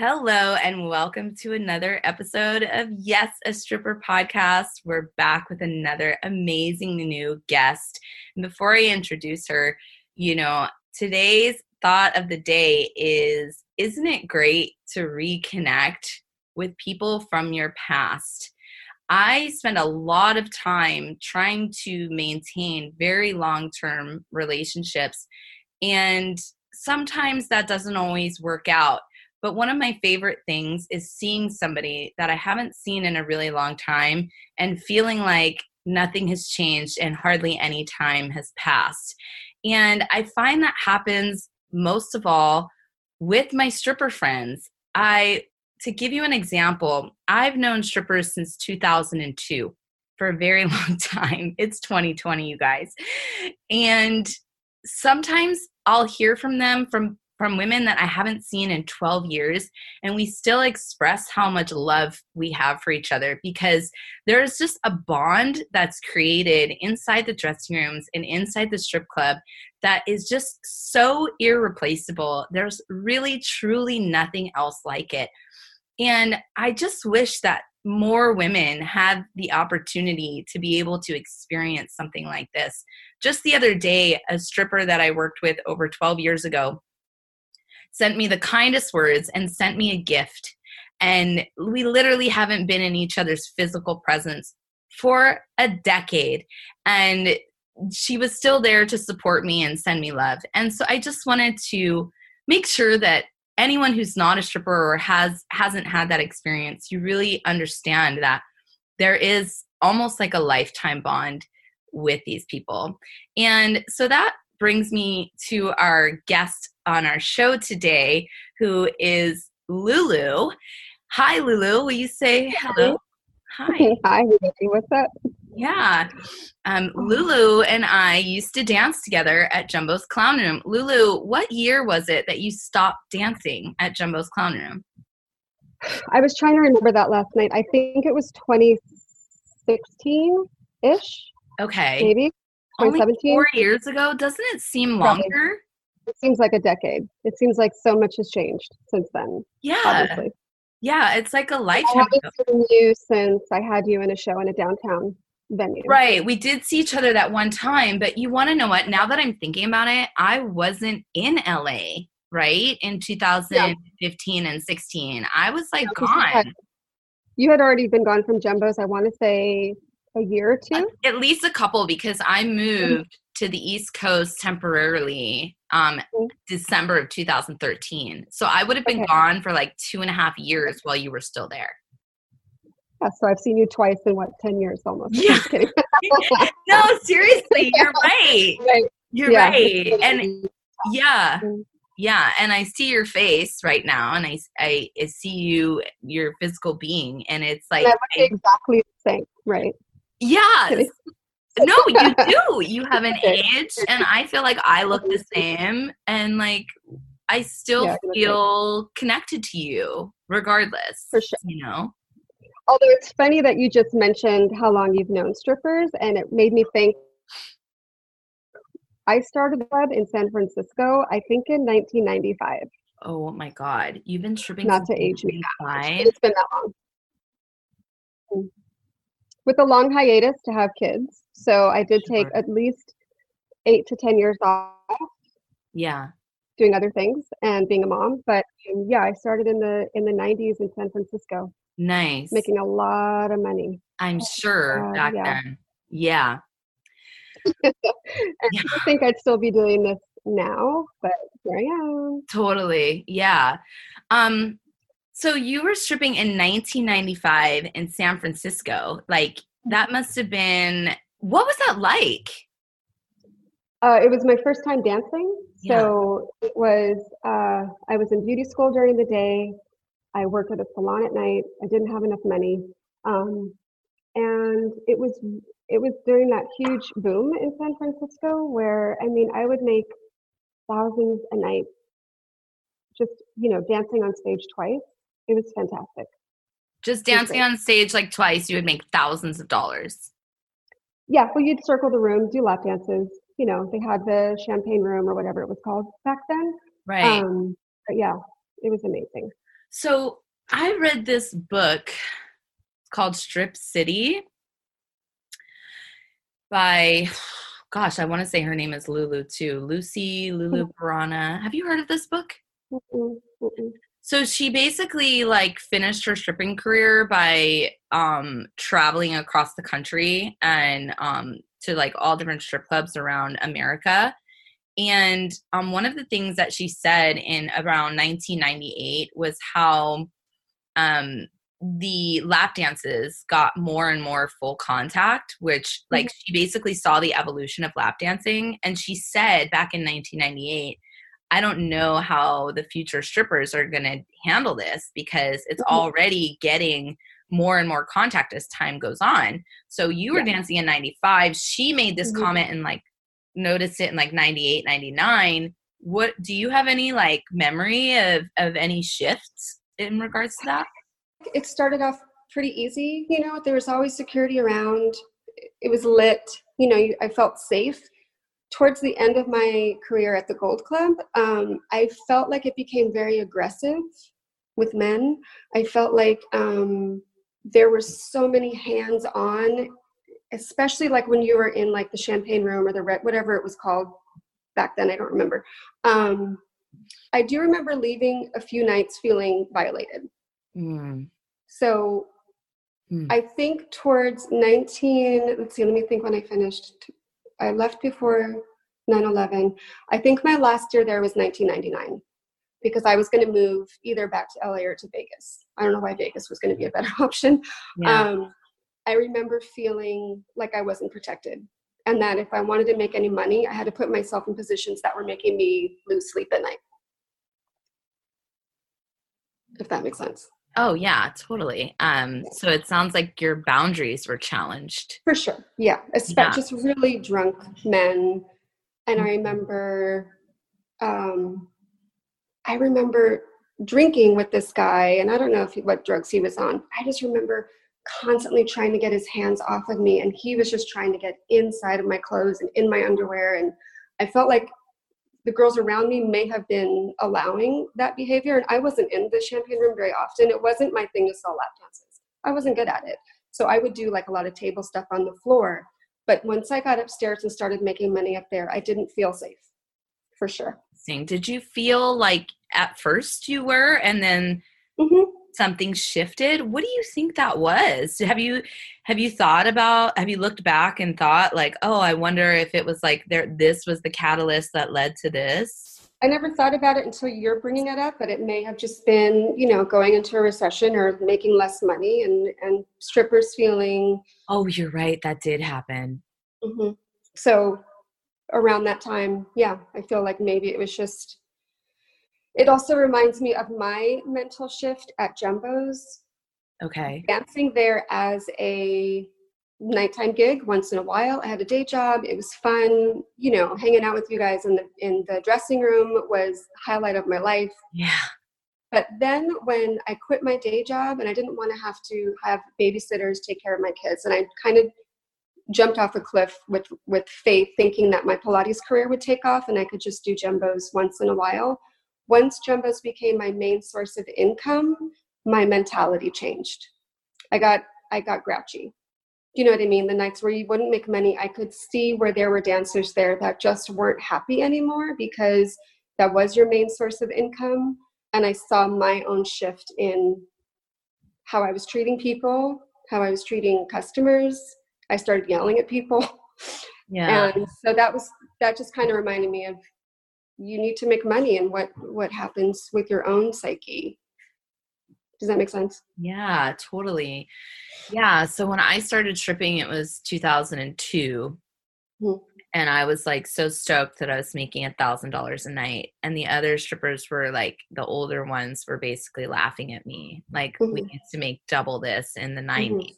Hello, and welcome to another episode of Yes, a Stripper podcast. We're back with another amazing new guest. And before I introduce her, you know, today's thought of the day is Isn't it great to reconnect with people from your past? I spend a lot of time trying to maintain very long term relationships, and sometimes that doesn't always work out but one of my favorite things is seeing somebody that I haven't seen in a really long time and feeling like nothing has changed and hardly any time has passed. And I find that happens most of all with my stripper friends. I to give you an example, I've known strippers since 2002 for a very long time. It's 2020, you guys. And sometimes I'll hear from them from from women that I haven't seen in 12 years, and we still express how much love we have for each other because there's just a bond that's created inside the dressing rooms and inside the strip club that is just so irreplaceable. There's really, truly nothing else like it. And I just wish that more women had the opportunity to be able to experience something like this. Just the other day, a stripper that I worked with over 12 years ago sent me the kindest words and sent me a gift. And we literally haven't been in each other's physical presence for a decade. And she was still there to support me and send me love. And so I just wanted to make sure that anyone who's not a stripper or has hasn't had that experience, you really understand that there is almost like a lifetime bond with these people. And so that brings me to our guest on our show today, who is Lulu. Hi, Lulu. Will you say hello? Hi. Hi, what's up? Yeah. Um, Lulu and I used to dance together at Jumbo's Clown Room. Lulu, what year was it that you stopped dancing at Jumbo's Clown Room? I was trying to remember that last night. I think it was 2016 ish. Okay. Maybe. Only four years ago? Doesn't it seem longer? Probably. It seems like a decade. It seems like so much has changed since then. Yeah. Obviously. Yeah, it's like a lifetime. I haven't seen you since I had you in a show in a downtown venue. Right. We did see each other that one time, but you want to know what? Now that I'm thinking about it, I wasn't in LA, right? In 2015 yeah. and 16. I was like gone. You had, you had already been gone from Jumbo's, I want to say a year or two? At least a couple because I mm-hmm. moved to the East Coast temporarily um, mm-hmm. December of 2013. So I would have been okay. gone for like two and a half years while you were still there. Yeah, so I've seen you twice in what, 10 years almost. Yeah. no, seriously, you're right. right. You're yeah. right. And yeah. Mm-hmm. Yeah, and I see your face right now, and I, I, I see you, your physical being, and it's like I, exactly the same, right? Yes. no, you do. You have an age, and I feel like I look the same, and like I still yeah, feel connected to you, regardless. For sure. You know. Although it's funny that you just mentioned how long you've known strippers, and it made me think. I started the club in San Francisco, I think in 1995. Oh my God, you've been stripping. Not to age me, it's been that long. Hmm. With a long hiatus to have kids. So I did take at least eight to 10 years off. Yeah. Doing other things and being a mom. But um, yeah, I started in the in the 90s in San Francisco. Nice. Making a lot of money. I'm sure uh, back yeah. then. Yeah. yeah. I think I'd still be doing this now, but here I am. Totally. Yeah. Um, so you were stripping in 1995 in San Francisco. Like that must have been what was that like? Uh, it was my first time dancing. Yeah. So it was uh, I was in beauty school during the day. I worked at a salon at night. I didn't have enough money. Um, and it was it was during that huge boom in San Francisco where I mean I would make thousands a night just you know dancing on stage twice. It was fantastic. Just dancing on stage like twice, you would make thousands of dollars. Yeah, well, you'd circle the room, do lap dances. You know, they had the champagne room or whatever it was called back then. Right. Um, but yeah, it was amazing. So I read this book called Strip City by, gosh, I want to say her name is Lulu too. Lucy Lulu mm. Burana. Have you heard of this book? Mm-mm, mm-mm. So she basically like finished her stripping career by um traveling across the country and um to like all different strip clubs around America. And um one of the things that she said in around 1998 was how um the lap dances got more and more full contact which like mm-hmm. she basically saw the evolution of lap dancing and she said back in 1998 I don't know how the future strippers are going to handle this because it's mm-hmm. already getting more and more contact as time goes on. So you were yeah. dancing in 95. She made this mm-hmm. comment and like noticed it in like 98, 99. What do you have any like memory of of any shifts in regards to that? It started off pretty easy, you know, there was always security around. It was lit, you know, I felt safe towards the end of my career at the Gold Club, um, I felt like it became very aggressive with men. I felt like um, there were so many hands on, especially like when you were in like the champagne room or the red, whatever it was called back then. I don't remember. Um, I do remember leaving a few nights feeling violated. Mm. So mm. I think towards 19, let's see, let me think when I finished. I left before 9/11. I think my last year there was 1999 because I was going to move either back to LA or to Vegas. I don't know why Vegas was going to be a better option. Yeah. Um, I remember feeling like I wasn't protected and that if I wanted to make any money, I had to put myself in positions that were making me lose sleep at night. If that makes sense. Oh yeah, totally. Um, so it sounds like your boundaries were challenged. For sure. Yeah. Especially yeah. just really drunk men. And I mm-hmm. remember um I remember drinking with this guy, and I don't know if he, what drugs he was on. I just remember constantly trying to get his hands off of me, and he was just trying to get inside of my clothes and in my underwear. And I felt like the girls around me may have been allowing that behavior. And I wasn't in the champagne room very often. It wasn't my thing to sell lap dances. I wasn't good at it. So I would do like a lot of table stuff on the floor. But once I got upstairs and started making money up there, I didn't feel safe for sure. Did you feel like at first you were and then mm-hmm. Something shifted? What do you think that was? Have you have you thought about have you looked back and thought like, "Oh, I wonder if it was like there this was the catalyst that led to this?" I never thought about it until you're bringing it up, but it may have just been, you know, going into a recession or making less money and and strippers feeling. Oh, you're right. That did happen. Mm-hmm. So around that time, yeah, I feel like maybe it was just. It also reminds me of my mental shift at Jumbo's. Okay. Dancing there as a nighttime gig once in a while. I had a day job. It was fun. You know, hanging out with you guys in the in the dressing room was highlight of my life. Yeah. But then when I quit my day job and I didn't want to have to have babysitters take care of my kids, and I kind of jumped off a cliff with with faith thinking that my pilates career would take off and i could just do jumbos once in a while once jumbos became my main source of income my mentality changed. I got i got grouchy. You know what i mean? The nights where you wouldn't make money i could see where there were dancers there that just weren't happy anymore because that was your main source of income. And i saw my own shift in how i was treating people how i was treating customers. I started yelling at people. Yeah. And so that was that just kind of reminded me of you need to make money and what what happens with your own psyche. Does that make sense? Yeah, totally. Yeah. So when I started stripping, it was 2002. Mm-hmm. and I was like so stoked that I was making a thousand dollars a night. And the other strippers were like the older ones were basically laughing at me. Like mm-hmm. we used to make double this in the 90s.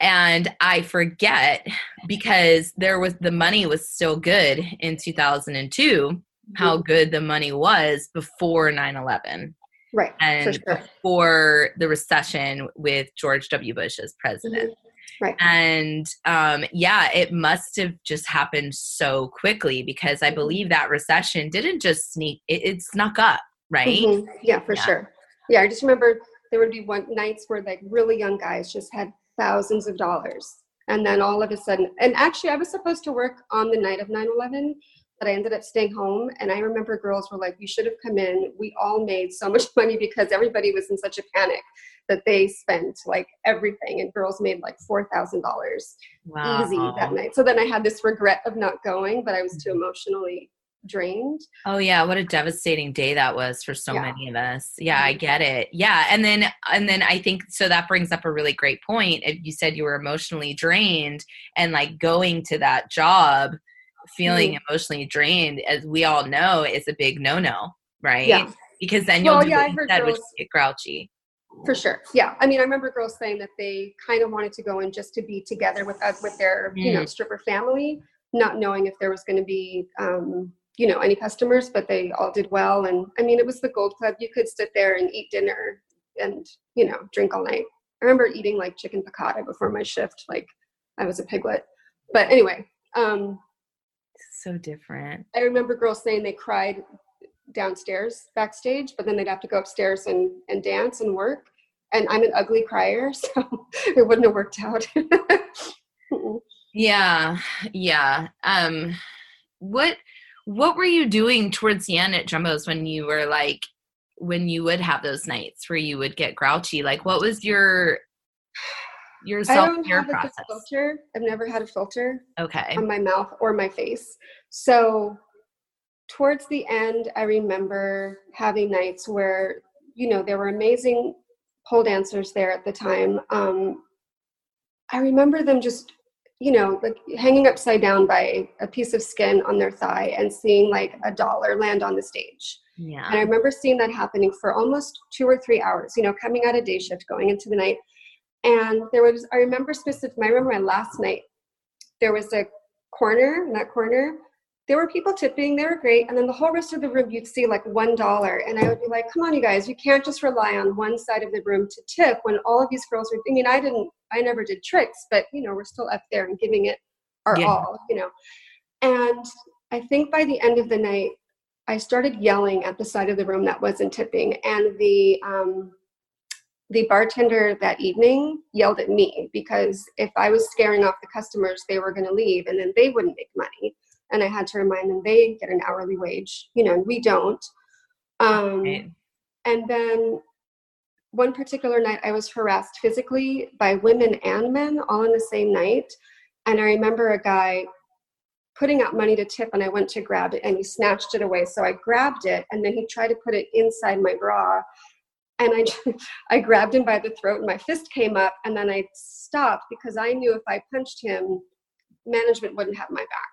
Mm-hmm. And I forget because there was the money was still good in 2002, mm-hmm. how good the money was before 9 11. Right. And sure. before the recession with George W. Bush as president. Mm-hmm. Right. And um, yeah, it must have just happened so quickly because I mm-hmm. believe that recession didn't just sneak, it, it snuck up, right? Mm-hmm. Yeah, for yeah. sure. Yeah, I just remember there would be one nights where like really young guys just had thousands of dollars. And then all of a sudden, and actually, I was supposed to work on the night of 9 11, but I ended up staying home. And I remember girls were like, You should have come in. We all made so much money because everybody was in such a panic that they spent like everything. And girls made like $4,000 wow. easy that night. So then I had this regret of not going, but I was too mm-hmm. emotionally drained. Oh yeah, what a devastating day that was for so yeah. many of us. Yeah, I mm-hmm. get it. Yeah, and then and then I think so that brings up a really great point. If you said you were emotionally drained and like going to that job feeling mm-hmm. emotionally drained as we all know is a big no-no, right? Yeah. Because then you'll well, yeah, you said, girls, which get grouchy. For sure. Yeah. I mean, I remember girls saying that they kind of wanted to go in just to be together with us with their, mm. you know, mm. stripper family, not knowing if there was going to be um you know any customers but they all did well. And i mean it was the gold club. You could sit there and eat dinner and you know drink all night. I remember eating like chicken piccata before my shift like i was a piglet. But anyway um so different. I remember girls saying they cried downstairs backstage but then they'd have to go upstairs and and dance and work. And i'm an ugly crier so it wouldn't have worked out. Yeah. Yeah. Um what what were you doing towards the end at Jumbo's when you were like when you would have those nights where you would get grouchy? Like what was your your self care process? A filter. I've never had a filter. Okay. On my mouth or my face. So towards the end, I remember having nights where, you know, there were amazing pole dancers there at the time. Um, I remember them just you know, like hanging upside down by a piece of skin on their thigh and seeing like a dollar land on the stage. Yeah. And I remember seeing that happening for almost two or three hours, you know, coming out of day shift, going into the night. And there was, I remember specifically, I remember my last night, there was a corner, in that corner, there were people tipping, they were great. And then the whole rest of the room, you'd see like $1. And I would be like, come on, you guys, you can't just rely on one side of the room to tip when all of these girls were, I mean, I didn't, I never did tricks, but you know, we're still up there and giving it our yeah. all, you know. And I think by the end of the night, I started yelling at the side of the room that wasn't tipping. And the, um, the bartender that evening yelled at me because if I was scaring off the customers, they were going to leave and then they wouldn't make money and I had to remind them they get an hourly wage, you know, and we don't. Um, right. And then one particular night, I was harassed physically by women and men all in the same night. And I remember a guy putting out money to tip, and I went to grab it, and he snatched it away. So I grabbed it, and then he tried to put it inside my bra. And I, I grabbed him by the throat, and my fist came up, and then I stopped because I knew if I punched him, management wouldn't have my back.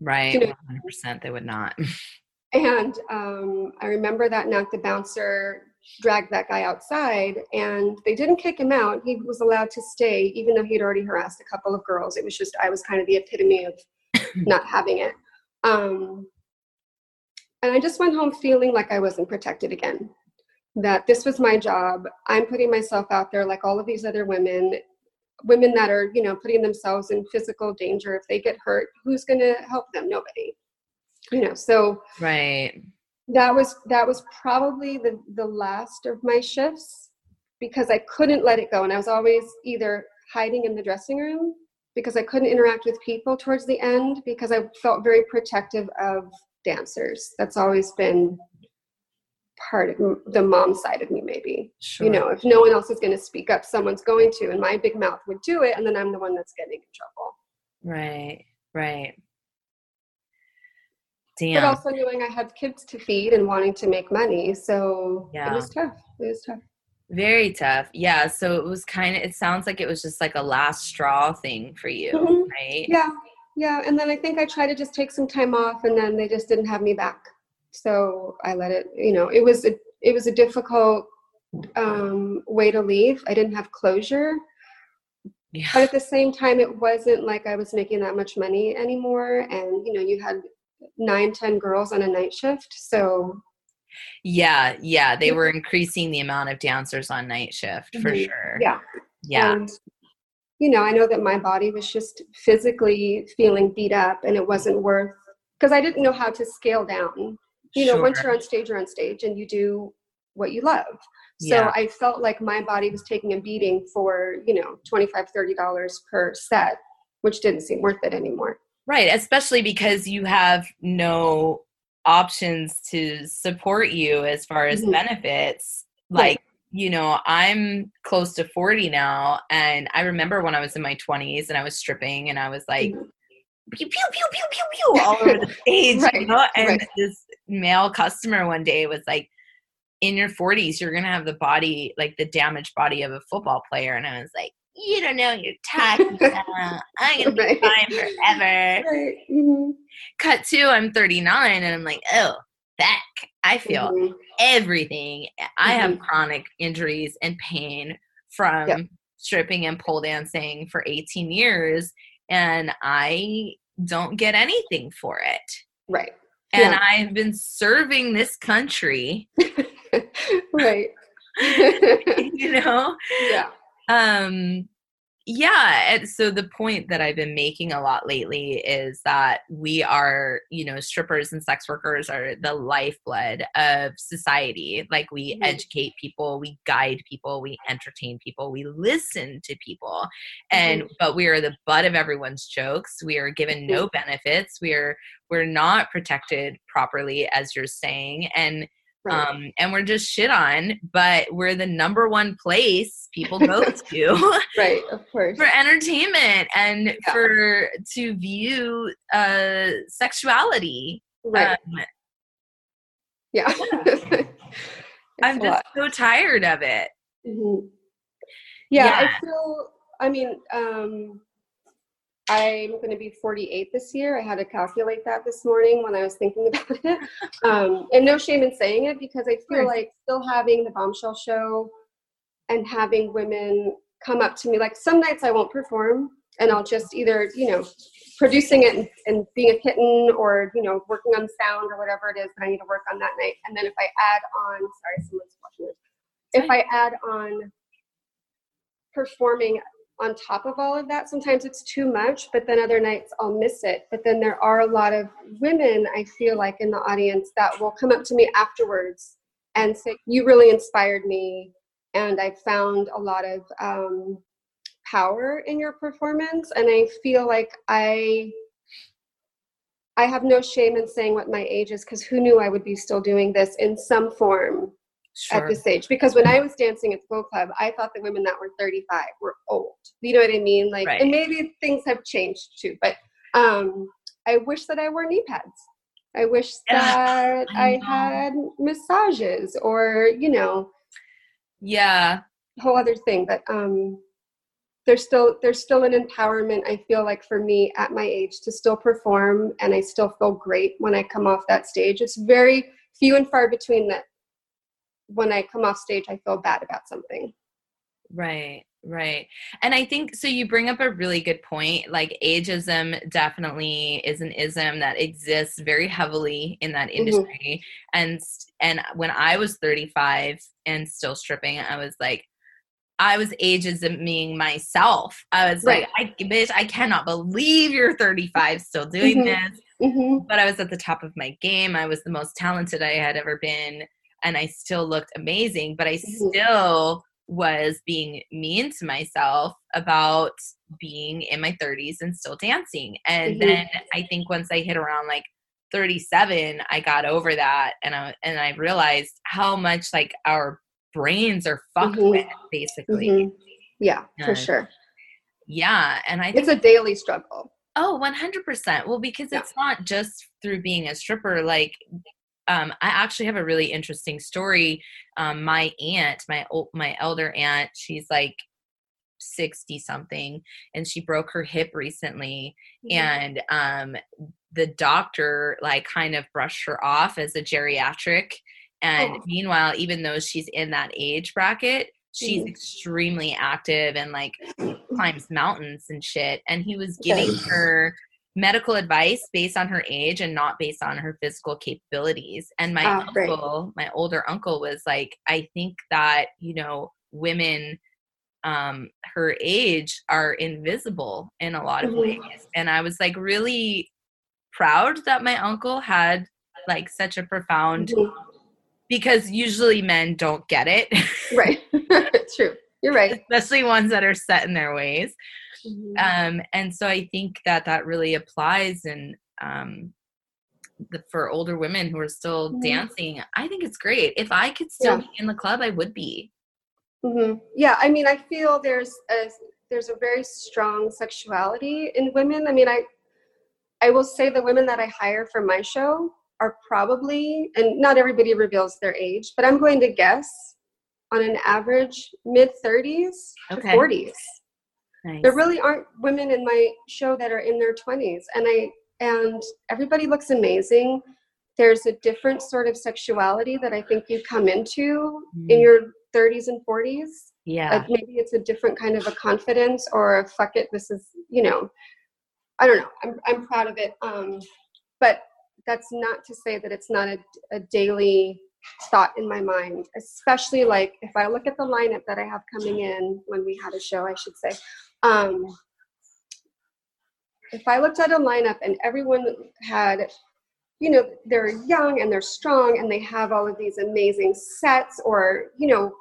Right. 100% they would not. And um, I remember that night the bouncer dragged that guy outside and they didn't kick him out. He was allowed to stay even though he'd already harassed a couple of girls. It was just, I was kind of the epitome of not having it. Um, and I just went home feeling like I wasn't protected again. That this was my job. I'm putting myself out there like all of these other women women that are you know putting themselves in physical danger if they get hurt who's going to help them? Nobody. You know so right. that was that was probably the the last of my shifts because i couldn't let it go and i was always either hiding in the dressing room because i couldn't interact with people towards the end because i felt very protective of dancers. That's always been part of the mom side of me maybe sure. you know if no one else is going to speak up someone's going to and my big mouth would do it and then i'm the one that's getting in trouble right right Damn. but also knowing i had kids to feed and wanting to make money so yeah. it was tough it was tough very tough yeah so it was kind of it sounds like it was just like a last straw thing for you mm-hmm. right yeah yeah. And then I think I tried to just take some time off, and then they just didn't have me back. So I let it. You know, it was a it was a difficult um, way to leave. I didn't have closure. Yeah. But at the same time, it wasn't like I was making that much money anymore. And you know, you had nine, ten girls on a night shift, so yeah, yeah, they were increasing the amount of dancers on night shift for mm-hmm. sure. Yeah. Yeah. And, you know, I know that my body was just physically feeling beat up and it wasn't worth because I didn't know how to scale down. You know, sure. once you're on stage, you're on stage and you do what you love. So yeah. I felt like my body was taking a beating for, you know, 25 $30 per set, which didn't seem worth it anymore. Right, especially because you have no options to support you as far as mm-hmm. benefits like right. you know i'm close to 40 now and i remember when i was in my 20s and i was stripping and i was like mm-hmm. Pew pew pew pew pew pew all over the stage right. you know and right. this male customer one day was like in your 40s you're gonna have the body like the damaged body of a football player and i was like you don't know you're talking about. I'm gonna be right. fine forever. Right. Mm-hmm. Cut two, I'm 39, and I'm like, oh, back. I feel mm-hmm. everything. I mm-hmm. have chronic injuries and pain from yep. stripping and pole dancing for 18 years, and I don't get anything for it. Right. And yeah. I've been serving this country. right. you know? Yeah um yeah and so the point that i've been making a lot lately is that we are you know strippers and sex workers are the lifeblood of society like we mm-hmm. educate people we guide people we entertain people we listen to people and mm-hmm. but we are the butt of everyone's jokes we are given no benefits we are we're not protected properly as you're saying and Right. Um, and we're just shit on, but we're the number one place people go to. right, of course. For entertainment and yeah. for to view uh sexuality. Right. Um, yeah. I'm just so tired of it. Mm-hmm. Yeah, yeah, I feel I mean, um I'm going to be 48 this year. I had to calculate that this morning when I was thinking about it. Um, and no shame in saying it because I feel like still having the bombshell show and having women come up to me, like some nights I won't perform and I'll just either, you know, producing it and, and being a kitten or, you know, working on sound or whatever it is that I need to work on that night. And then if I add on, sorry, someone's watching this. If I add on performing on top of all of that sometimes it's too much but then other nights i'll miss it but then there are a lot of women i feel like in the audience that will come up to me afterwards and say you really inspired me and i found a lot of um, power in your performance and i feel like i i have no shame in saying what my age is because who knew i would be still doing this in some form sure. at this age because when I was dancing at the Gold Club, I thought the women that were 35 were old. You know what I mean? Like, right. and maybe things have changed too, but um, I wish that I wore knee pads. I wish that I, I had massages or, you know, yeah, whole other thing. But um, there's still there's still an empowerment I feel like for me at my age to still perform and I still feel great when I come off that stage. It's very few and far between that when I come off stage, I feel bad about something. Right, right. And I think so. You bring up a really good point. Like, ageism definitely is an ism that exists very heavily in that mm-hmm. industry. Mm-hmm. And and when I was 35 and still stripping, I was like, I was ageisming myself. I was right. like, I bitch, I cannot believe you're 35 still doing mm-hmm. this. Mm-hmm. But I was at the top of my game. I was the most talented I had ever been and I still looked amazing, but I mm-hmm. still was being mean to myself about being in my 30s and still dancing. And mm-hmm. then I think once I hit around like 37, I got over that and I and I realized how much like our brains are fucked mm-hmm. with basically. Mm-hmm. Yeah, and, for sure. Yeah, and I think it's a daily struggle. Oh, 100%. Well, because yeah. it's not just through being a stripper like um, I actually have a really interesting story. Um, my aunt, my old, my elder aunt, she's like 60 something and she broke her hip recently mm-hmm. and um the doctor like kind of brushed her off as a geriatric and oh. meanwhile even though she's in that age bracket she's mm-hmm. extremely active and like climbs mountains and shit and he was giving her medical advice based on her age and not based on her physical capabilities and my oh, uncle great. my older uncle was like i think that you know women um, her age are invisible in a lot of mm-hmm. ways. And I was like really proud that my uncle had like such a profound mm-hmm. because usually men don't get it. right. True. You're right. Especially ones that are set in their ways. Mm-hmm. Um, and so I think that that really applies and um, the, for older women who are still mm-hmm. dancing. I think it's great. If I could still yeah. be in the club, I would be. Mm-hmm. Yeah, I mean, I feel there's a there's a very strong sexuality in women. I mean, I I will say the women that I hire for my show are probably, and not everybody reveals their age, but I'm going to guess on an average mid 30s okay. to 40s. Nice. There really aren't women in my show that are in their 20s, and I and everybody looks amazing. There's a different sort of sexuality that I think you come into mm. in your 30s and 40s. Yeah. maybe it's a different kind of a confidence or a fuck it, this is, you know, I don't know. I'm, I'm proud of it. Um, but that's not to say that it's not a, a daily thought in my mind, especially like if I look at the lineup that I have coming in when we had a show, I should say. Um, if I looked at a lineup and everyone had you know they're young and they're strong and they have all of these amazing sets or you know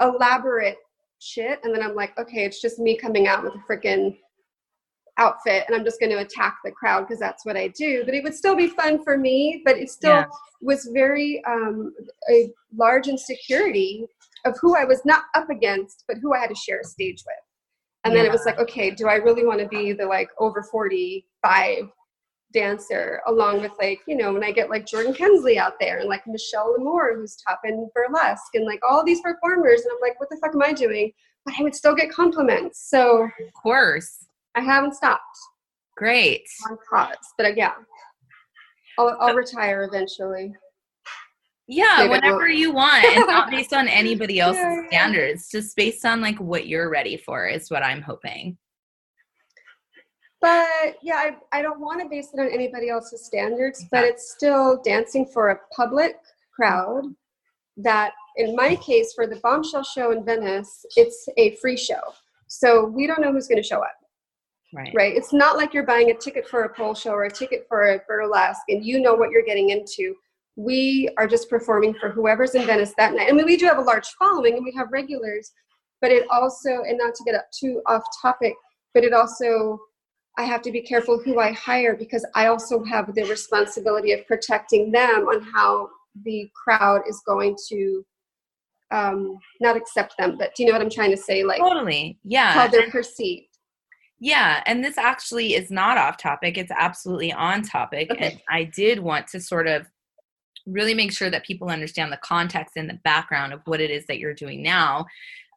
elaborate shit and then i'm like okay it's just me coming out with a freaking outfit and i'm just going to attack the crowd because that's what i do but it would still be fun for me but it still yeah. was very um, a large insecurity of who i was not up against but who i had to share a stage with and yeah. then it was like okay do i really want to be the like over 45 dancer along with like you know when i get like jordan kensley out there and like michelle L'Amour who's top in burlesque and like all these performers and i'm like what the fuck am i doing? But i would still get compliments. So of course. I haven't stopped. Great. On pause but uh, yeah. I'll, I'll retire eventually yeah Maybe whenever you want. It's not based on anybody else's yeah, standards. Just based on like what you're ready for is what i'm hoping. But yeah I, I don't want to base it on anybody else's standards but it's still dancing for a public crowd that in my case for the bombshell show in venice it's a free show. So we don't know who's going to show up. Right. Right? It's not like you're buying a ticket for a pole show or a ticket for a burlesque and you know what you're getting into we are just performing for whoever's in venice that night I mean, we do have a large following and we have regulars but it also and not to get up too off topic but it also I have to be careful who I hire because I also have the responsibility of protecting them on how the crowd is going to um, not accept them. But do you know what I'm trying to say? Like totally, yeah. How they're perceived. Yeah, and this actually is not off topic. It's absolutely on topic, okay. and I did want to sort of really make sure that people understand the context and the background of what it is that you're doing now.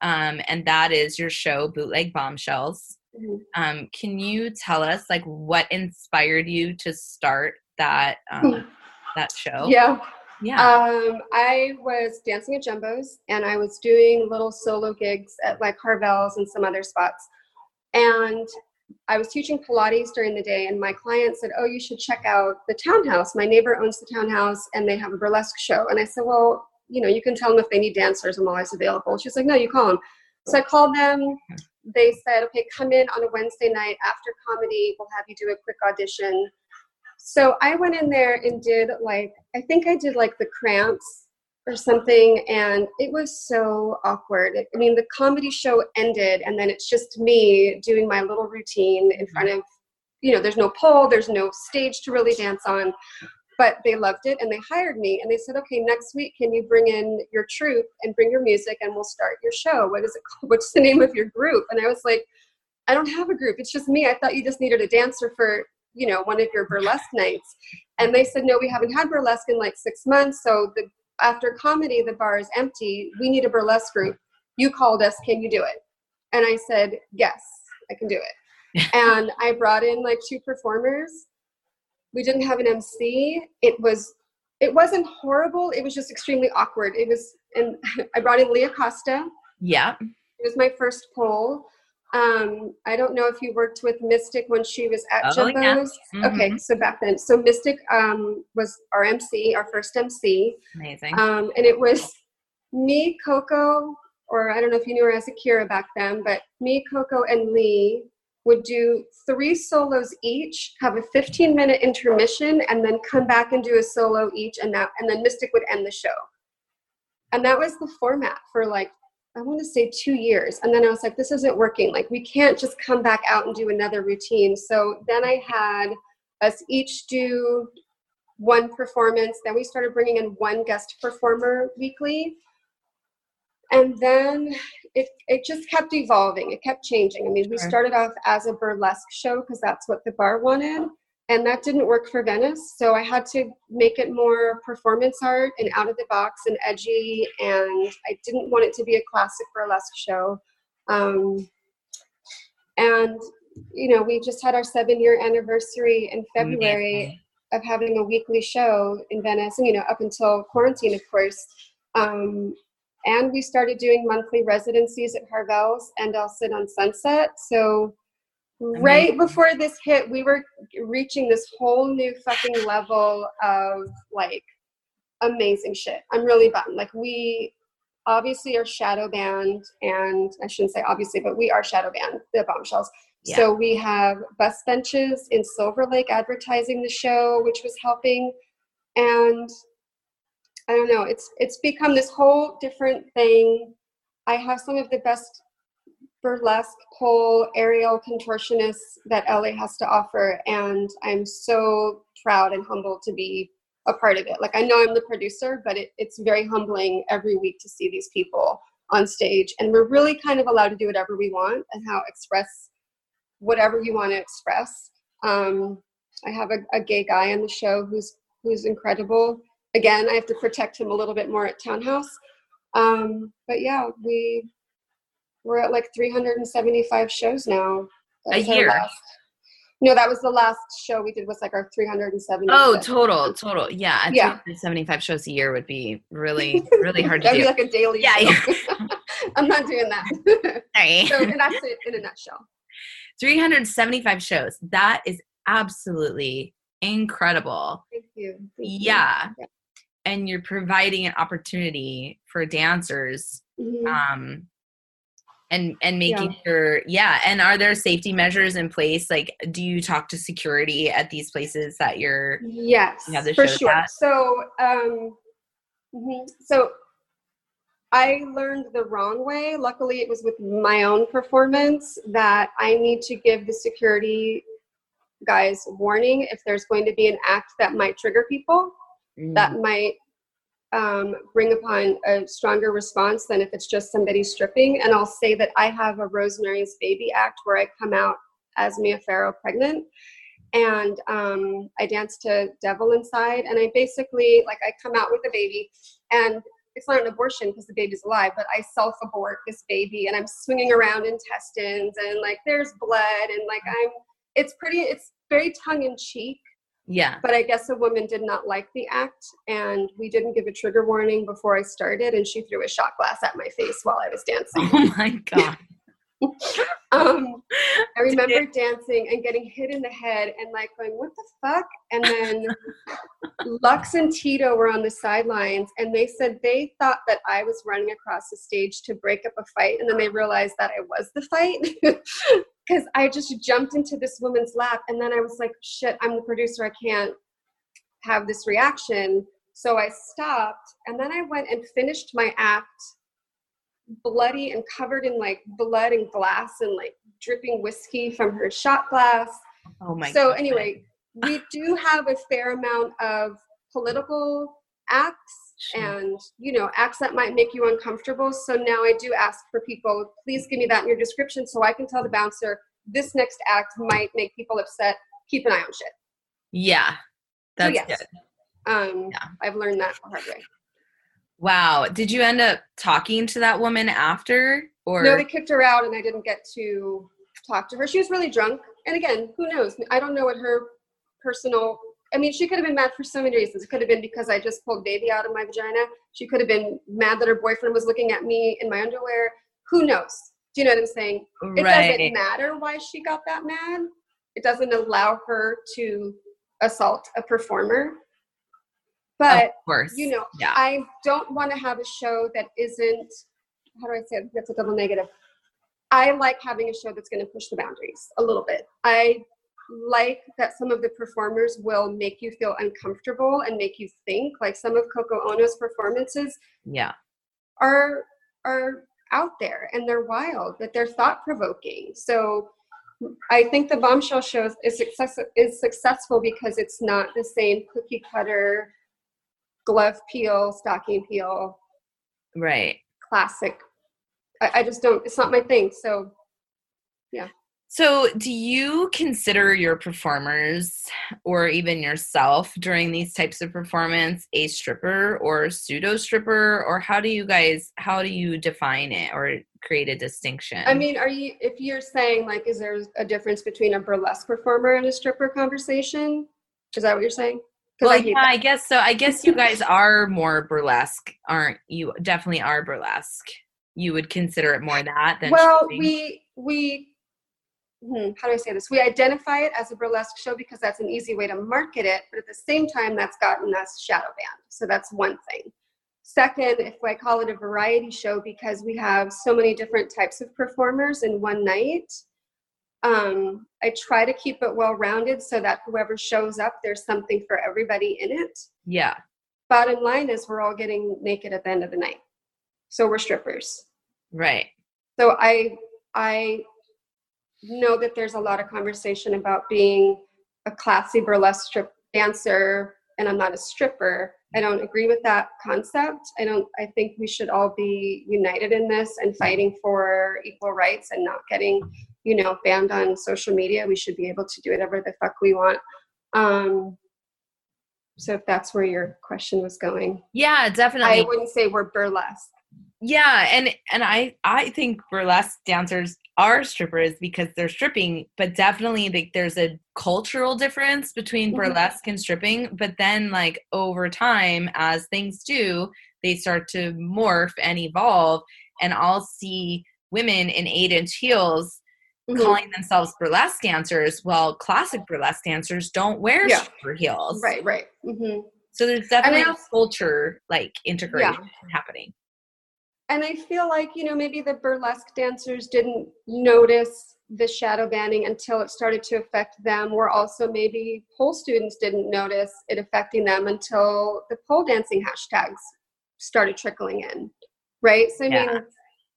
Um, and that is your show, Bootleg Bombshells. Mm-hmm. Um, can you tell us like what inspired you to start that um, that show? Yeah. Yeah. Um, I was dancing at Jumbo's and I was doing little solo gigs at like Harvelle's and some other spots. And I was teaching Pilates during the day, and my client said, Oh, you should check out the townhouse. My neighbor owns the townhouse and they have a burlesque show. And I said, Well, you know, you can tell them if they need dancers, I'm always available. She's like, No, you call them. So I called them they said, okay, come in on a Wednesday night after comedy. We'll have you do a quick audition. So I went in there and did like, I think I did like the cramps or something. And it was so awkward. I mean, the comedy show ended and then it's just me doing my little routine in mm-hmm. front of, you know, there's no pole, there's no stage to really dance on but they loved it and they hired me and they said okay next week can you bring in your troupe and bring your music and we'll start your show. What is it called? What's the name of your group? And i was like i don't have a group. It's just me. I thought you just needed a dancer for you know one of your burlesque nights. And they said no we haven't had burlesque in like six months so the after comedy the bar is empty we need a burlesque group you called us can you do it And I said, yes, I can do it. and I brought in like two performers. We didn't have an MC. It was it wasn't horrible. It was just extremely awkward. It was and I brought in Leah Costa. Yeah. It was my first poll. Um, I don't know if you worked with Mystic when she was at Oh, yeah. Jumbo's. Okay, so back then, so Mystic um, was our MC, our first MC, Amazing. um, and it was me, Coco, or I don't know if you knew her as Akira back then, but me, Coco, and Lee would do three solos each, have a 15 minute intermission, and then come back and do a solo each, and that, and then Mystic would end the show. And that was the format for like I want to say two years. And then I was like, this isn't working. Like, we can't just come back out and do another routine. So then I had us each do one performance. Then we started bringing in one guest performer weekly. And then it, it just kept evolving. It kept changing. I mean, we started off as a burlesque show because that's what the bar wanted. And that didn't work for Venice. So I had to make it more performance art and out of the box and edgy. And I didn't want it to be a classic burlesque show. Um, and, you know, we just had our seven year anniversary in February Amazing. of having a weekly show in Venice, and you know, up until quarantine, of course. Um, and we started doing monthly residencies at Harvelle's and El Cid on Sunset. So right before this hit, we were reaching this whole new fucking level of like amazing shit. I'm really bummed. Like we obviously are shadow banned, and I shouldn't say obviously, but we are shadow banned, the bombshells. Yeah. So we have bus benches in Silver Lake advertising the show, which was helping. And I don't know, it's it's become this whole different thing. I have some of the best burlesque pole aerial contortionists that LA has to offer, and I'm so proud and humbled to be a part of it. Like I know I'm the producer, but it, it's very humbling every week to see these people on stage, and we're really kind of allowed to do whatever we want and how express whatever you want to express. Um, I have a, a gay guy on the show who's who's incredible. Again, I have to protect him a little bit more at Townhouse. Um, but yeah, we we're at like 375 shows now. That A year? last- no, that was the last show we did was like our 370. Oh, total, total. Yeah. I Yeah. 75 shows a year would be really, really hard to That'd do. be like a daily Yeah, show. I'm not doing that. Sorry. so that's it in a nutshell. 375 shows. That is absolutely incredible. Thank you. Thank you. Yeah. And you're providing an opportunity for dancers Mhm. um and and making sure yeah and are there safety measures in place like do you talk to security at these places that you're Yes, you for sure. at? So, um, mhm. so I learned the wrong way. Luckily, it was with my own performance that I need to give the security guys warning if there's going to be an act that might trigger people, Mm, that might um, bring upon a stronger response than if it's just somebody stripping. And I'll say that I have a Rosemary's Baby act where I come out as Mia Farrow pregnant and um, I dance to Devil Inside. And I basically, like, I come out with the baby, and it's not an abortion because the baby's alive, but I self abort this baby, and I'm swinging around intestines, and like, there's blood, and like, I'm, it's pretty, it's very tongue in cheek. Yeah But I guess a woman did not like the act, and we didn't give a trigger warning before I started, and she threw a shot glass at my face while I was dancing. oh my god um, I remember dancing and getting hit in the head and like going, what the fuck? And then Lux and Tito were on the sidelines and they said they thought that I was running across the stage to break up a fight. And then they realized that I was the fight because I just jumped into this woman's lap. And then I was like, shit, I'm the producer. I can't have this reaction. So I stopped and then I went and finished my act bloody and covered in like blood and glass and like dripping whiskey from her shot glass. oh my so goodness. anyway, we do have a fair amount of political acts Sure. and you know acts that might make you uncomfortable. So now I do ask for people, please give me that in your description so I can tell the bouncer this next act might make people upset. Keep an eye on shit. yeah that's yes. good Um, Yeah. I've learned that the hard way. Wow. Did you end up talking to that woman after? Or No, they kicked her out, and I didn't get to talk to her. She was really drunk, and again, who knows? I don't know what her personal. I mean, she could have been mad for so many reasons. It could have been because I just pulled baby out of my vagina. She could have been mad that her boyfriend was looking at me in my underwear. Who knows? Do you know what I'm saying? It right. doesn't matter why she got that mad. It doesn't allow her to assault a performer. But of course. you know, Yeah. I don't want to have a show that isn't, how do I say it? That's a double negative. I like having a show that's going to push the boundaries a little bit. I like that some of the performers will make you feel uncomfortable and make you think. Like some of Yoko Ono's performances yeah. are are out there and they're wild, but they're thought provoking. So I think the bombshell show is success is successful because it's not the same cookie cutter glove peel, stocking peel, Right. classic. I, I just don't. It's not my thing. So So, do you consider your performers or even yourself during these types of performance a stripper or pseudo stripper or how do you guys how do you define it or create a distinction? I mean, are you? If you're saying like, is there a difference between a burlesque performer and a stripper conversation? Is that what you're saying? well, I yeah, that. I guess so. I guess you guys are more burlesque, aren't you? Definitely are burlesque. You would consider it more that than well stripping. we we hmm, how do i say this? We identify it as a burlesque show because that's an easy way to market it but at the same time that's gotten us shadow banned. So that's one thing. Second if i call it a variety show because we have so many different types of performers in one night um, i try to keep it well rounded so that whoever shows up there's something for everybody in it. Yeah. bottom line is we're all getting naked at the end of the night. So we're strippers. Right. so i i know that there's a lot of conversation about being a classy burlesque strip dancer and i'm not a stripper. I don't agree with that concept. I don't i think we should all be united in this and fighting for equal rights and not getting you know banned on social media. We should be able to do whatever the fuck we want. Um so if that's where your question was going. Yeah, definitely. i wouldn't say we're burlesque yeah and and i i think burlesque dancers are strippers because they're stripping but definitely like there's a cultural difference between Mhm. burlesque and stripping but then like over time as things do they start to morph and evolve and i'll see women in eight inch heels Mhm. calling themselves burlesque dancers while classic burlesque dancers don't wear Yeah. stripper heels right right hmm so there's definitely a culture like integration happening and I feel like you know maybe the burlesque dancers didn't notice the shadow banning until it started to affect them. Or also maybe pole students didn't notice it affecting them until the pole dancing hashtags started trickling in, right? So I Yeah. mean,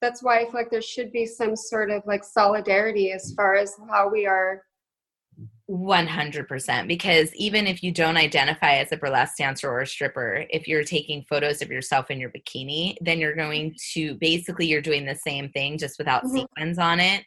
that's why I feel like there should be some sort of like solidarity as far as how we are. 100% because even if you don't identify as a burlesque dancer or a stripper if you're taking photos of yourself in your bikini then you're going to basically you're doing the same thing just without Mhm. sequins on it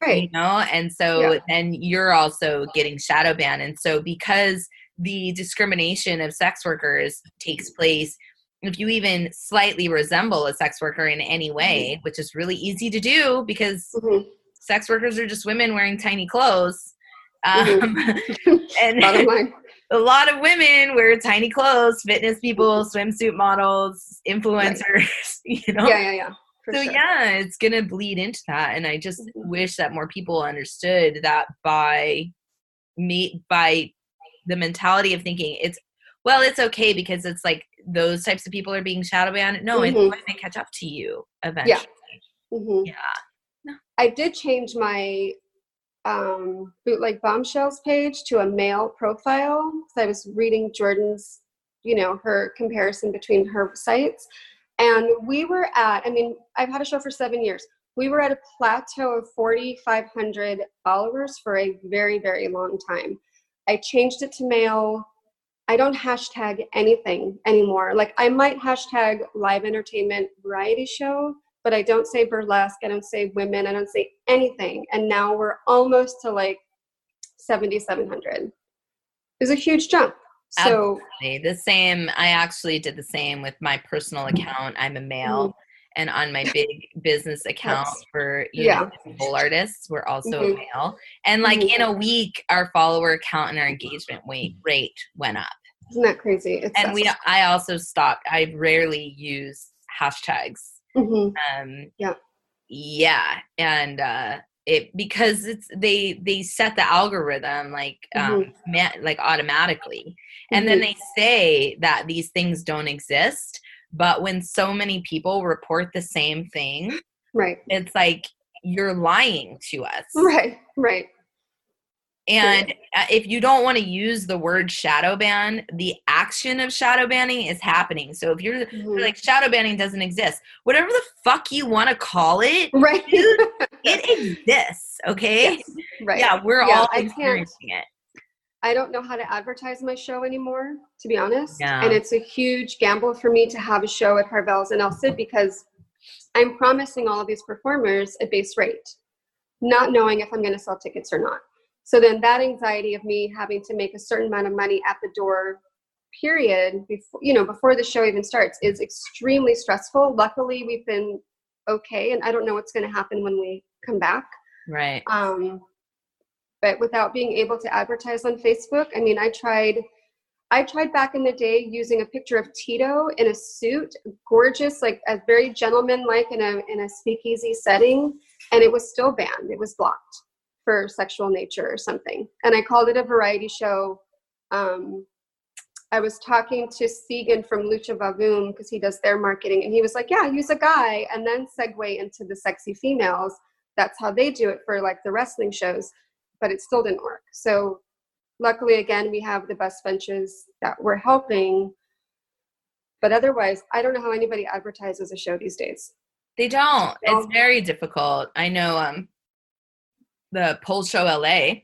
right you know and so Yeah. then you're also getting shadow banned and so because the discrimination of sex workers takes place if you even slightly resemble a sex worker in any way which is really easy to do because Mhm. sex workers are just women wearing tiny clothes um, Mhm. and a lot of women wear tiny clothes fitness people swimsuit models influencers you know Yeah, yeah, yeah. So sure. yeah it's gonna bleed into that and i just Mhm. wish that more people understood that by me by the mentality of thinking it's well it's okay because it's like those types of people are being shadow banned no it's Mhm. going to catch up to you eventually Mhm. yeah I did change my um, bootleg bombshells page to a male profile because I was reading Jordan's, you know, her comparison between her sites. And we were at, I mean, I've had a show for seven years. We were at a plateau of 4,500 followers for a very, very long time. I changed it to male. I don't hashtag anything anymore. Like I might hashtag live entertainment variety show, but I don't say burlesque, I don't say women, I don't say anything. And now we're almost to like 7,700. It's a huge jump. So Absolutely. the same. I actually did the same with my personal account. I'm a male. Mhm. And on my big business account That's- for you yeah. know, artists, we're also Mhm. a male. And like Mhm. in a week, our follower count and our engagement rate went up. isn't that crazy? It's And we, I also stopped. I rarely use hashtags. Mhm. Um, Yeah. Yeah, and uh, it because it's they they set the algorithm like um ma- like automatically, and then Mhm. they say that these things don't exist. But when so many people report the same thing, right, it's like you're lying to us. right, right. And uh, if you don't want to use the word shadow ban, the action of shadow banning is happening. So if you're, Mhm. you're like shadow banning doesn't exist, whatever the fuck you want to call it, right, dude, it exists. Okay. Yes, right. Yeah, we're Yeah, all experiencing it. I don't know how to advertise my show anymore, to be honest. Yeah. And it's a huge gamble for me to have a show at Harvelle's and El Cid because I'm promising all of these performers a base rate, not knowing if I'm going to sell tickets or not. So then that anxiety of me having to make a certain amount of money at the door, period, before you know, before the show even starts, is extremely stressful. Luckily, we've been okay, and I don't know what's going to happen when we come back. Right. Um, but without being able to advertise on Facebook, I mean, I tried. I tried back in the day using a picture of Tito in a suit, gorgeous, like a very gentleman-like in a in a speakeasy setting, and it was still banned. It was blocked for sexual nature or something. And I called it a variety show. Um, I was talking to Segan from Lucha Vavoom because he does their marketing, and he was like, "Yeah, use a guy, and then segue into the sexy females." That's how they do it for like the wrestling shows, but it still didn't work. So, luckily, again, we have the best benches that we're helping. But otherwise, I don't know how anybody advertises a show these days. They don't. It's very difficult. I know um the Pole Show LA,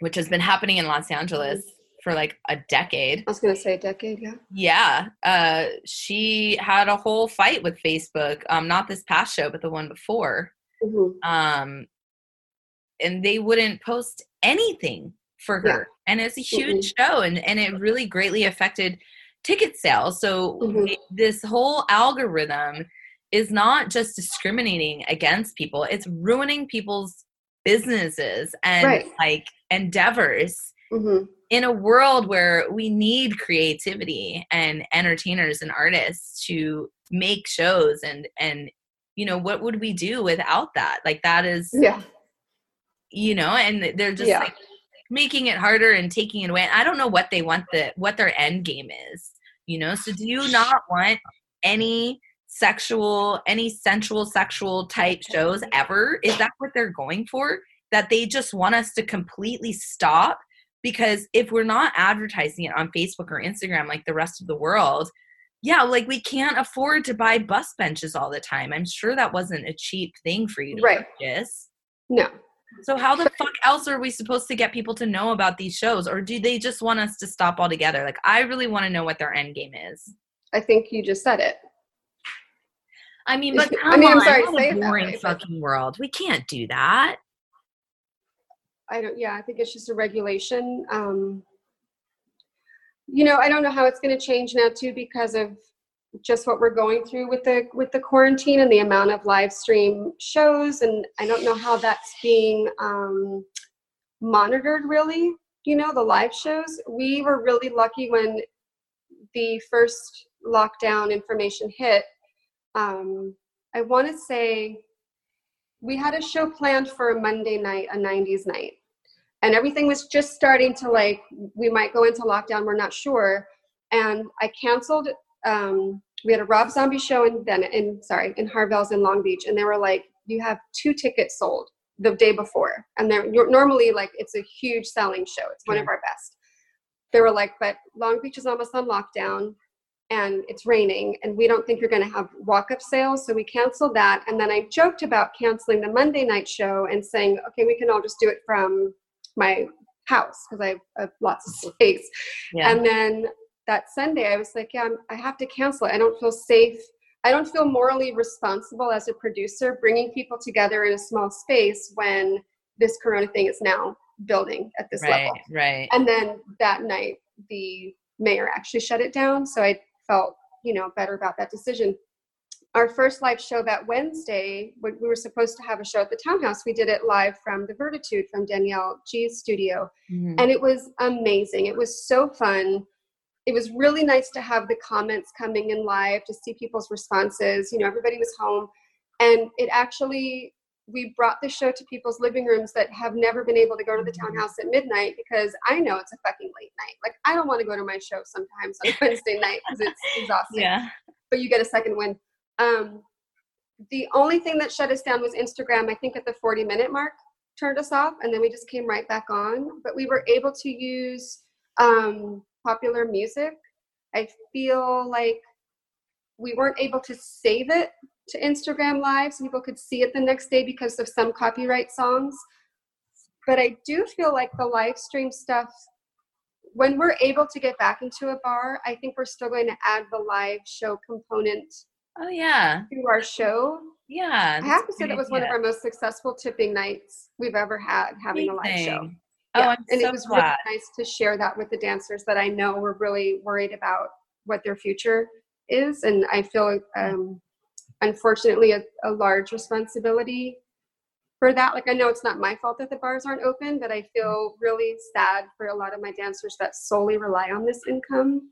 which has been happening in Los Angeles for like a decade. I was going to say a decade, yeah. Yeah. Uh she had a whole fight with Facebook. Um not this past show, but the one before. hmm Um and they wouldn't post anything for Yeah. her. And it's a huge show and and it really greatly affected ticket sales. So Mhm. it- this whole algorithm is not just discriminating against people, it's ruining people's businesses and Right. like endeavors hmm in a world where we need creativity and entertainers and artists to make shows and and you know what would we do without that like that is Yeah. you know and they're just Yeah. like making it harder and taking it away i don't know what they want the what their end game is you know so do you not want any sexual any sensual sexual type shows ever is that what they're going for that they just want us to completely stop because if we're not advertising it on facebook or instagram like the rest of the world yeah like we can't afford to buy bus benches all the time i'm sure that wasn't a cheap thing for you to Right. purchase No. so how the fuck else are we supposed to get people to know about these shows, or do they just want us to stop altogether? Like, I really want to know what their end game is. I think you just said it. I mean, but I mean, I'm on, sorry what a boring way, fucking world. We can't do that. I don't. Yeah, I think it's just a regulation. Um, you know, I don't know how it's going to change now too because of just what we're going through with the with the quarantine and the amount of live stream shows, and I don't know how that's being um, monitored. Really, you know, the live shows. We were really lucky when the first lockdown information hit. Um, I want to say we had a show planned for a Monday night, a 90s night. And everything was just starting to like, we might go into lockdown, we're not sure. And I canceled, um, we had a Rob Zombie show in then in sorry, in Harvelle's in Long Beach, and they were like, you have two tickets sold the day before. And they're you're- normally like it's a huge selling show. It's one of our best. They were like, but Long Beach is almost on lockdown and it's raining and we don't think you're going to have walk-up sales so we canceled that and then i joked about canceling the monday night show and saying okay we can all just do it from my house because i have, I have lots of space Yeah. and then that sunday i was like yeah I'm, i have to cancel it i don't feel safe i don't feel morally responsible as a producer bringing people together in a small space when this corona thing is now building at this right, level. right. And then that night, the mayor actually shut it down. So I felt, you know, better about that decision. Our first live show that Wednesday, when we were supposed to have a show at the townhouse, we did it live from the Vertitude from Danielle G's studio. Mhm. And it was amazing. It was so fun. It was really nice to have the comments coming in live to see people's responses. You know, everybody was home. And it actually we brought the show to people's living rooms that have never been able to go to the townhouse at midnight because I know it's a fucking late night. Like I don't want to go to my show sometimes on Wednesday night because it's exhausting. Yeah. But you get a second win. Um, the only thing that shut us down was Instagram. I think at the 40 minute mark turned us off, and then we just came right back on. But we were able to use um, popular music. I feel like we weren't able to save it to Instagram Live so people could see it the next day because of some copyright songs. But I do feel like the live stream stuff, when we're able to get back into a bar, I think we're still going to add the live show component Oh yeah. to our show. Yeah. I have to say that was one of our most successful tipping nights we've ever had having a live show. Oh, Yeah, I'm and so it was glad. really nice to share that with the dancers that I know were really worried about what their future is, and I feel um, unfortunately a, a large responsibility for that. Like I know it's not my fault that the bars aren't open, but I feel really sad for a lot of my dancers that solely rely on this income.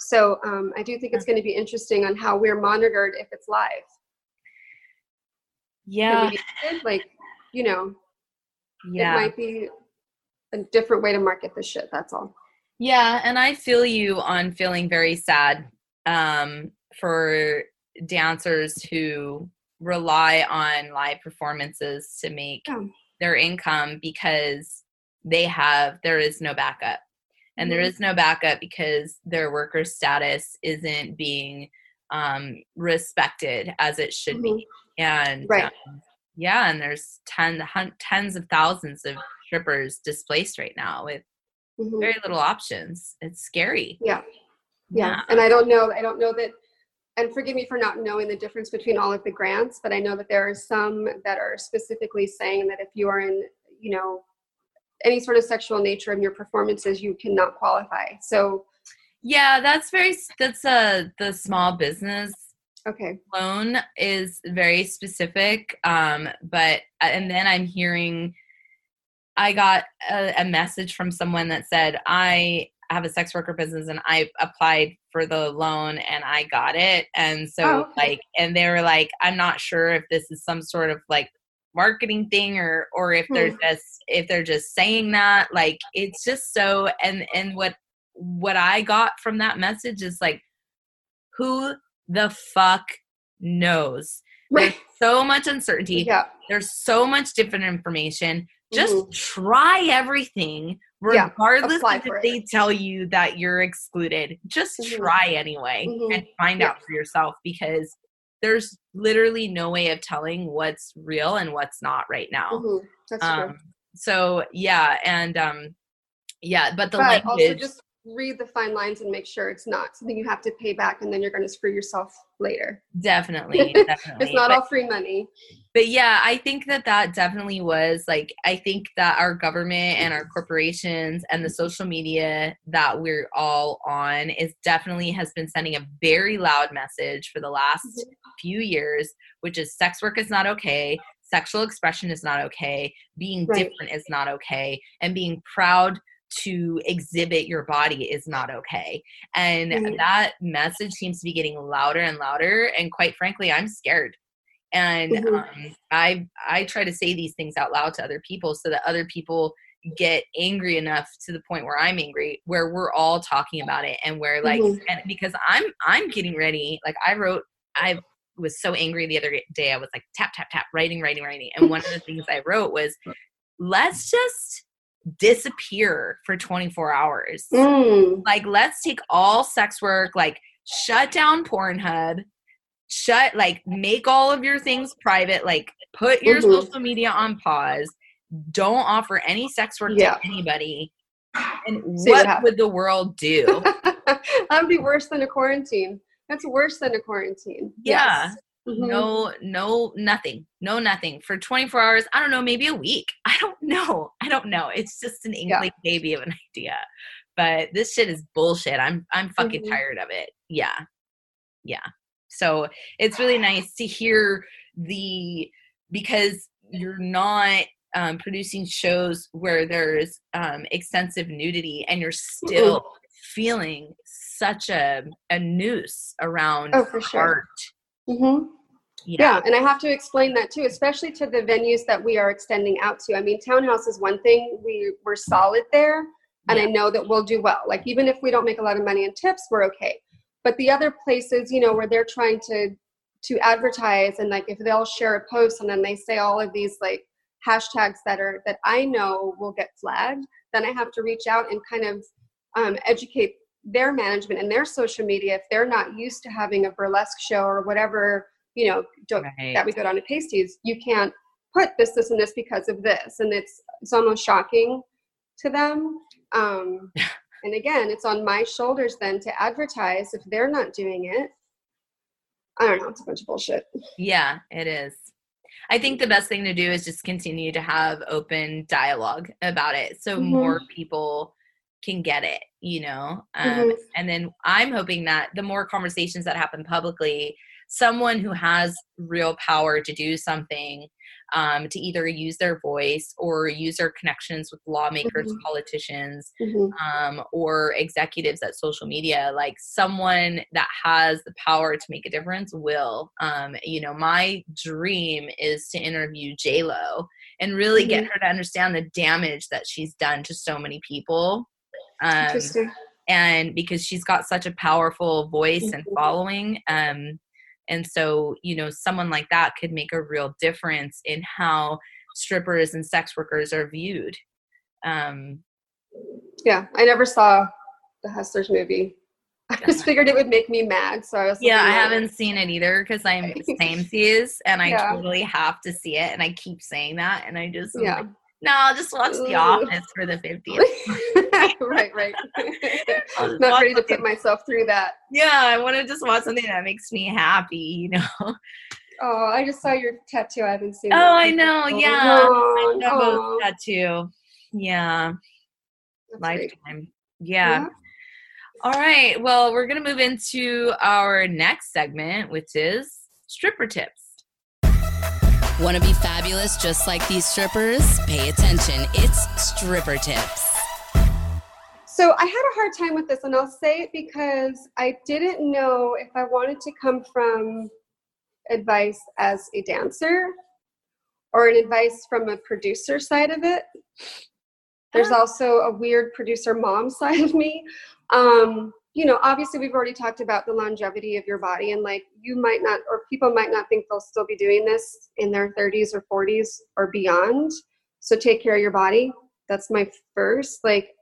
So um, I do think it's going to be interesting on how we're monitored if it's live. Yeah. we be edited? like you know, yeah. it might be a different way to market this shit. That's all. Yeah, and I feel you on feeling very sad um, for dancers who rely on live performances to make Yeah. their income because they have there is no backup. And there Mhm. is no backup because their worker status isn't being um, respected as it should be. And Right. um, yeah, and there's ten, hun- tens of thousands of strippers displaced right now with Mhm. very little options. It's scary. Yeah. yeah and i don't know i don't know that and forgive me for not knowing the difference between all of the grants but i know that there are some that are specifically saying that if you are in you know any sort of sexual nature in your performances you cannot qualify so Yeah, that's very that's uh the small business okay loan is very specific. Um, but and then I'm hearing I got a, a message from someone that said I have a sex worker business and I applied for the loan and I got it. And so Oh, okay. like and they were like, I'm not sure if this is some sort of like marketing thing or or if they're Hmm. just if they're just saying that. Like it's just so and and what what I got from that message is like who the fuck knows? There's so much uncertainty. yeah There's so much different information. Just Mhm. try everything, regardless apply of if it. they tell you that you're excluded. Just Mhm. try anyway Mhm. and find Yeah. out for yourself because there's literally no way of telling what's real and what's not right now. Mhm. that's true Um, so yeah, and um, yeah, but the but also language. just read the fine lines and make sure it's not something you have to pay back and then you're going to screw yourself later Definitely, definitely. it's not But- all free money but yeah i think that that definitely was like i think that our government and our corporations and the social media that we're all on is definitely has been sending a very loud message for the last Mhm. few years which is sex work is not okay sexual expression is not okay being Right. different is not okay and being proud to exhibit your body is not okay and Mhm. that message seems to be getting louder and louder and quite frankly i'm scared and Mhm. um, i i try to say these things out loud to other people so that other people get angry enough to the point where i'm angry where we're all talking about it and where like Mhm. and because i'm i'm getting ready like i wrote i was so angry the other day i was like tap tap tap writing writing writing and one of the things i wrote was let's just disappear for 24 hours Mm. like let's take all sex work like shut down pornhub shut like make all of your things private like put your Mhm. social media on pause don't offer any sex work Yeah. to anybody and See what what would the world do that would be worse than a quarantine. That's worse than a quarantine. Yeah. Yes. Mhm. no no nothing no nothing for 24 hours i don't know maybe a week i don't know. I don't know. It's just an inkling yeah. baby of an idea. But this shit is bullshit. I'm I'm fucking mm-hmm. tired of it. Yeah. Yeah. So it's really nice to hear the because you're not um, producing shows where there's um, extensive nudity and you're still mm-hmm. feeling such a, a noose around oh, for sure. Mm-hmm. Yeah. yeah. and I have to explain that too, especially to the venues that we are extending out to. I mean, Townhouse is one thing; we we're solid there, and yeah. I know that we'll do well. Like even if we don't make a lot of money in tips, we're okay. But the other places, you know, where they're trying to to advertise and like if they'll share a post and then they say all of these like hashtags that are that I know will get flagged, then I have to reach out and kind of um, educate their management and their social media if they're not used to having a burlesque show or whatever you know right. that we go down to pasties you can't put this this and this because of this and it's it's almost shocking to them um and again it's on my shoulders then to advertise if they're not doing it i don't know it's a bunch of bullshit yeah it is I think the best thing to do is just continue to have open dialogue about it so mm-hmm. more people can get it, you know? Um, mm-hmm. And then I'm hoping that the more conversations that happen publicly, someone who has real power to do something um, to either use their voice or use their connections with lawmakers, mm-hmm. politicians, mm-hmm. um, or executives at social media. Like someone that has the power to make a difference will. Um, you know, my dream is to interview J Lo and really mm-hmm. get her to understand the damage that she's done to so many people. Um, Interesting. And because she's got such a powerful voice and mm-hmm. following, um, and so, you know, someone like that could make a real difference in how strippers and sex workers are viewed. Um, yeah, I never saw the Hustlers movie. I just figured it would make me mad. So I was Yeah, I haven't seen it either because I'm same seas and I yeah. totally have to see it and I keep saying that and I just yeah. Like, no, I'll just watch The Office for the 50th. right, right. I'm Not ready to put myself through that. Yeah, I want to just watch something that makes me happy, you know. Oh, I just saw your tattoo. I haven't seen. Oh, I know. Oh, yeah, oh, oh. tattoo. Yeah, That's lifetime. Yeah. yeah. All right. Well, we're gonna move into our next segment, which is stripper tips. Want to be fabulous just like these strippers? Pay attention. It's stripper tips. So I had a hard time with this, and I'll say it because I didn't know if I wanted to come from advice as a dancer or an advice from a producer side of it. There's also a weird producer mom side of me. Um, you know, obviously we've already talked about the longevity of your body and like you might not or people might not think they'll still be doing this in their 30s or 40s or beyond. So take care of your body. That's my first like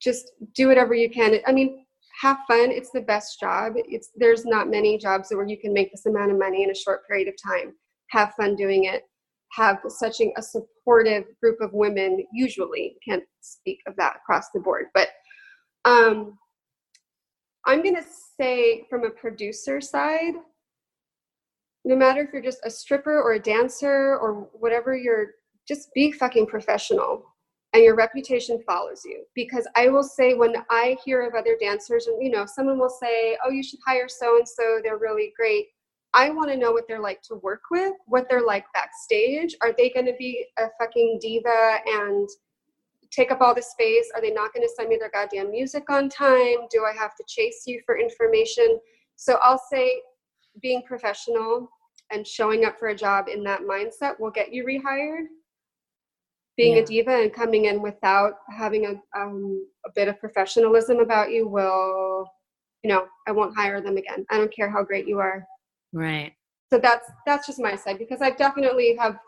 just do whatever you can. I mean, have fun. It's the best job. It's there's not many jobs where you can make this amount of money in a short period of time. Have fun doing it. Have such a supportive group of women. Usually, can't speak of that across the board, but um, I'm going to say from a producer side, no matter if you're just a stripper or a dancer or whatever you're, just be fucking professional and your reputation follows you. Because I will say, when I hear of other dancers, and you know, someone will say, Oh, you should hire so and so, they're really great. I want to know what they're like to work with, what they're like backstage. Are they going to be a fucking diva and take up all the space? Are they not going to send me their goddamn music on time? Do I have to chase you for information? So I'll say being professional and showing up for a job in that mindset will get you rehired. Being yeah. a diva and coming in without having a, um, a bit of professionalism about you will, you know, I won't hire them again. I don't care how great you are. Right. So that's that's just my side because I definitely have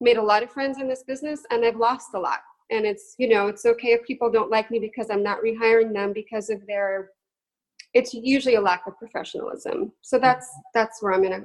made a lot of friends in this business and I've lost a lot and it's you know it's okay if people don't like me because i'm not rehiring them because of their it's usually a lack of professionalism. So that's that's where i'm gonna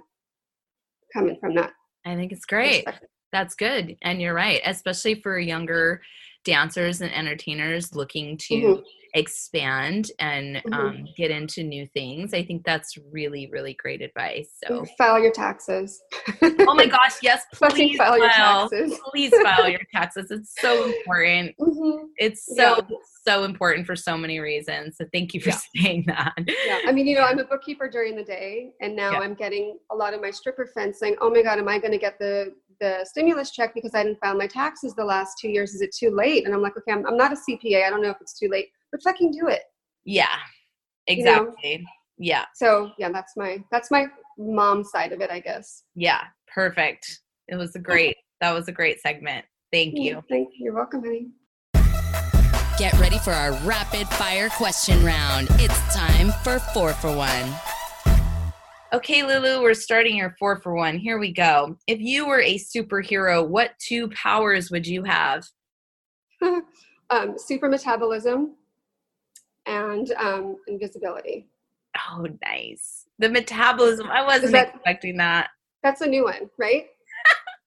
coming from that i think it's great. that's good. And you're right especially for younger dancers and entertainers looking to Mhm. expand and Mhm. um, get into new things. I think that's really, really great advice. So, File your taxes. oh my gosh, yes, please file your taxes. Please file your taxes. It's so important. Mhm. It's so, Yeah. so important for so many reasons. So, thank you for Yeah. saying that. Yeah, I mean, you know, I'm a bookkeeper during the day, and now Yeah. I'm getting a lot of my stripper friends saying, "Oh my God, am I going to get the the stimulus check because I didn't file my taxes the last two years? Is it too late?" And I'm like, "Okay, I'm, I'm not a CPA. I don't know if it's too late, but fucking do it." Yeah, You know? exactly. Yeah, So yeah, that's my that's my mom side of it, I guess. yeah, perfect. It was a great, that was a great segment. Thank you. Thank you. You're welcome, honey. Get ready for our rapid fire question round. It's time for four for one. Okay, Lulu, we're starting your four for one. Here we go. If you were a superhero, what two powers would you have? um, super metabolism and um, invisibility. Oh, nice. The metabolism. I wasn't that- expecting that. That's a new one, right?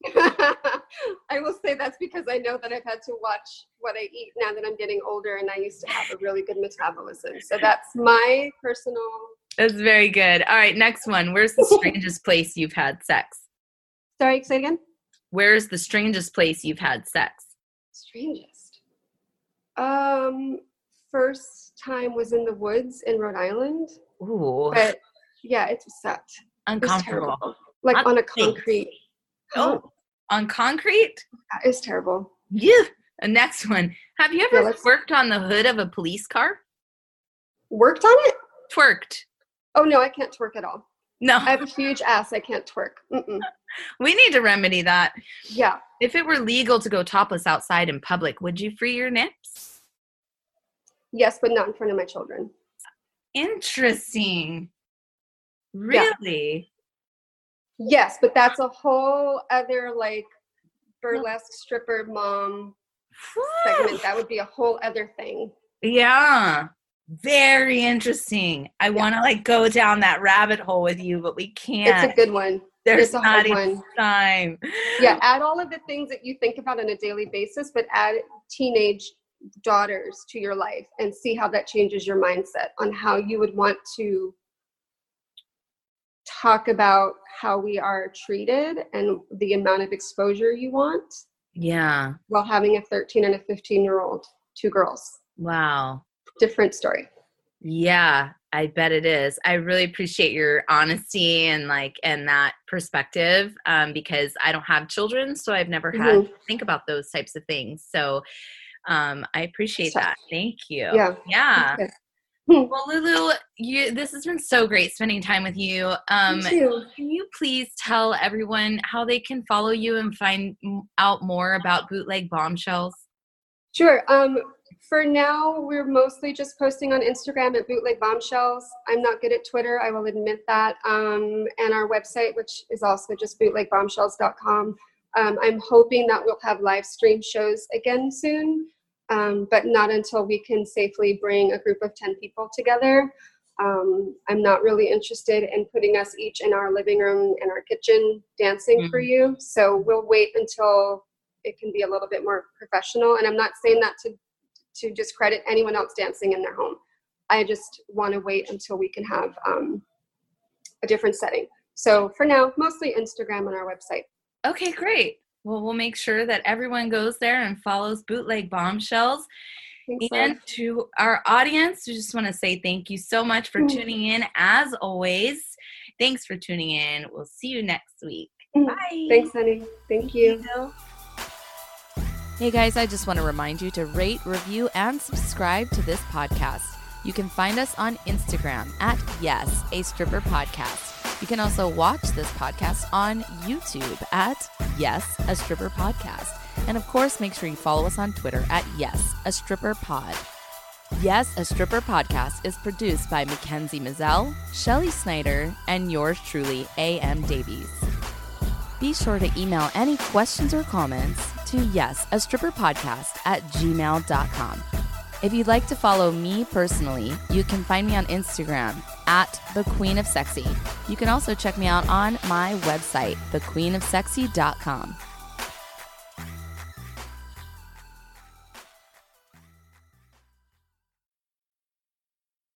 I will say that's because I know that I've had to watch what I eat now that I'm getting older and I used to have a really good metabolism. So that's my personal. That's very good. All right, next one. Where's the strangest place you've had sex? Sorry, say it again. Where's the strangest place you've had sex? Strangest. Um, first time was in the woods in Rhode Island, Ooh, but yeah, it sucked. It uncomfortable. terrible. Like Not on a concrete. Oh, on concrete? It was terrible. Yeah. The next one. Have you ever let's- worked on the hood of a police car? Worked on it? Twerked. Oh no, I can't twerk at all. No, I have a huge ass. I can't twerk. Mm-mm. we need to remedy that. Yeah. If it were legal to go topless outside in public, would you free your nips? Yes, but not in front of my children. Interesting. Yeah. Really? Yes, but that's a whole other like burlesque stripper mom segment. That would be a whole other thing. Yeah. Very interesting. I want to like go down that rabbit hole with you, but we can't. It's a good one. There's not one. time. Yeah, add all of the things that you think about on a daily basis, but add teenage daughters to your life and see how that changes your mindset on how you would want to talk about how we are treated and the amount of exposure you want Yeah. while having a 13 and a 15 year old, two girls. Wow. Different story. Yeah, I bet it is. I really appreciate your honesty and like and that perspective um, because I don't have children, so I've never had Mhm. to think about those types of things. So um, I appreciate that. Thank you. Yeah. Yeah. Okay. Well, Lulu, you this has been so great spending time with you. Um, too. can you please tell everyone how they can follow you and find out more about bootleg bombshells? Sure. Um, for now, we're mostly just posting on Instagram at Bootleg Bombshells. I'm not good at Twitter, I will admit that. Um, and our website, which is also just bootlegbombshells.com. Um, I'm hoping that we'll have live stream shows again soon, um, but not until we can safely bring a group of 10 people together. Um, I'm not really interested in putting us each in our living room and our kitchen dancing for you. So we'll wait until it can be a little bit more professional. And I'm not saying that to to discredit anyone else dancing in their home. I just want to wait until we can have um, a different setting. So for now, mostly Instagram and our website. Okay, great. Well, we'll make sure that everyone goes there and follows Bootleg Bombshells. Thanks, And to our audience, we just want to say thank you so much for Mm. tuning in. As always, thanks for tuning in. We'll see you next week. Mm. Bye. Thanks, honey. Thank you. Hey guys, I just want to remind you to rate, review, and subscribe to this podcast. You can find us on Instagram at Yes, a Stripper Podcast. You can also watch this podcast on YouTube at Yes, a Stripper Podcast. And of course, make sure you follow us on Twitter at Yes, a Stripper Pod. Yes, a Stripper Podcast is produced by Mackenzie Mazzell, Shelly Snyder, and yours truly, A.M. Davies. Be sure to email any questions or comments to yes, a stripper podcast at gmail.com. If you'd like to follow me personally, you can find me on Instagram at the Queen of Sexy. You can also check me out on my website, thequeenofsexy.com.